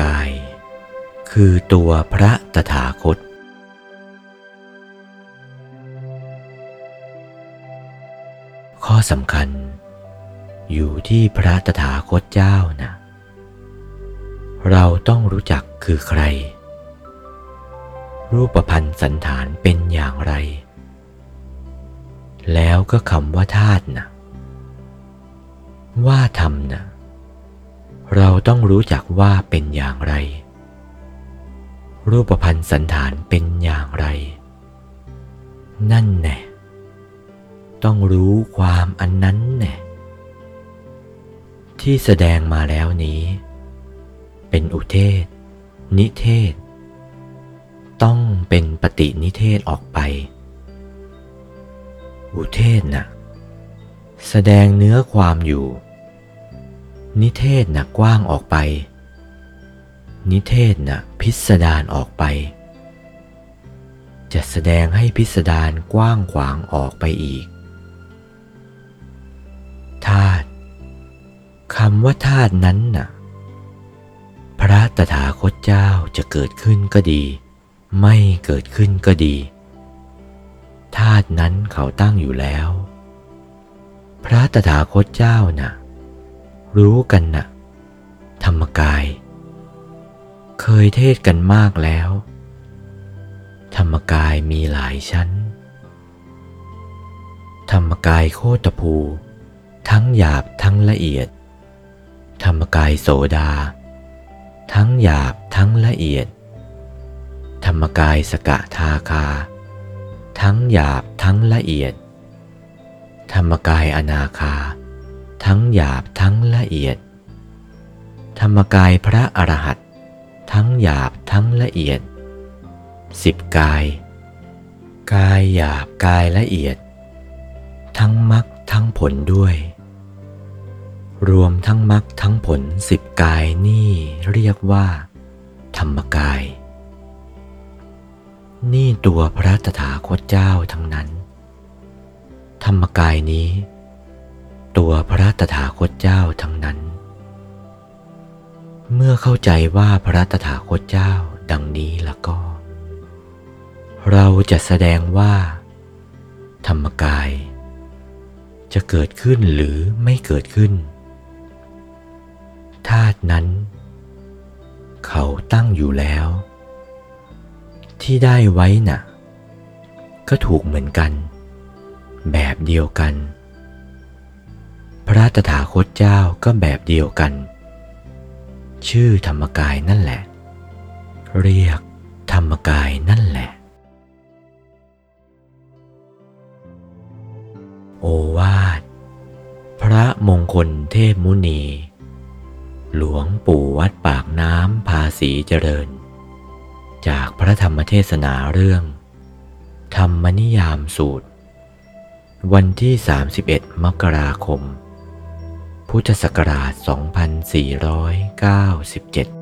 กาย คือตัวพระตถาคต ข้อสำคัญ อยู่ที่พระตถาคตเจ้านะเราต้องรู้จักคือใคร รูปพันธ์สันฐานเป็นอย่างไร แล้วก็คำว่าธาตุนะว่าธรรมน่ะ เราต้องรู้จักว่าเป็นอย่างไร รูปพันธ์สันฐานเป็นอย่างไร นั่นแน่ต้องรู้ความอันนั้นแน่ที่แสดงมาแล้วนี้ เป็นอุเทศ นิเทศ ต้องเป็นปฏินิเทศออกไป อุเทศน่ะ แสดงเนื้อความอยู่ นิเทศน่ะกว้างออกไป นิเทศน่ะพิสดารออกไป จะแสดงให้พิสดารกว้างขวางออกไปอีกธาตุคำว่าธาตุนั้นน่ะ พระตถาคตเจ้าจะเกิดขึ้นก็ดี ไม่เกิดขึ้นก็ดีธาตุนั้นเขาตั้งอยู่แล้ว พระตถาคตเจ้าน่ะ รู้กันน่ะ ธรรมกาย เคยเทศกันมากแล้ว ธรรมกายมีหลายชั้น ธรรมกายโคตภู ทั้งหยาบทั้งละเอียด ธรรมกายโสดา ทั้งหยาบทั้งละเอียด ธรรมกายสกะทาคา ทั้งหยาบทั้งละเอียด ธรรมกายอนาคาทั้งหยาบทั้ง ละเอียด ธรรมกายพระอรหันต์ทั้งหยาบทั้งละเอียดสิบกาย กายหยาบกายละเอียด ทั้งมรรคทั้งผลด้วย รวมทั้งมรรคทั้งผลสิบกายนี่เรียกว่า ธรรมกาย นี่ตัวพระตถาคตเจ้าทั้งนั้น ธรรมกายนี้ ตัวพระตถาคตเจ้าทั้งนั้น เมื่อเข้าใจว่าพระตถาคตเจ้าดังนี้แล้วก็ เราจะแสดงว่า ธรรมกาย จะเกิดขึ้นหรือไม่เกิดขึ้นธาตุนั้น เขาตั้งอยู่แล้ว ที่ได้ไว้น่ะ ก็ถูกเหมือนกัน แบบเดียวกัน ตถาคตเจ้าก็แบบเดียวกัน ชื่อธรรมกายนั่นแหละ เรียกธรรมกายนั่นแหละ โอวาท พระมงคลเทพมุนี หลวงปู่วัดปากน้ำภาษีเจริญ จากพระธรรมเทศนาเรื่อง ธรรมนิยามสูตร วันที่ 31 มกราคม พุทธศักราช 2497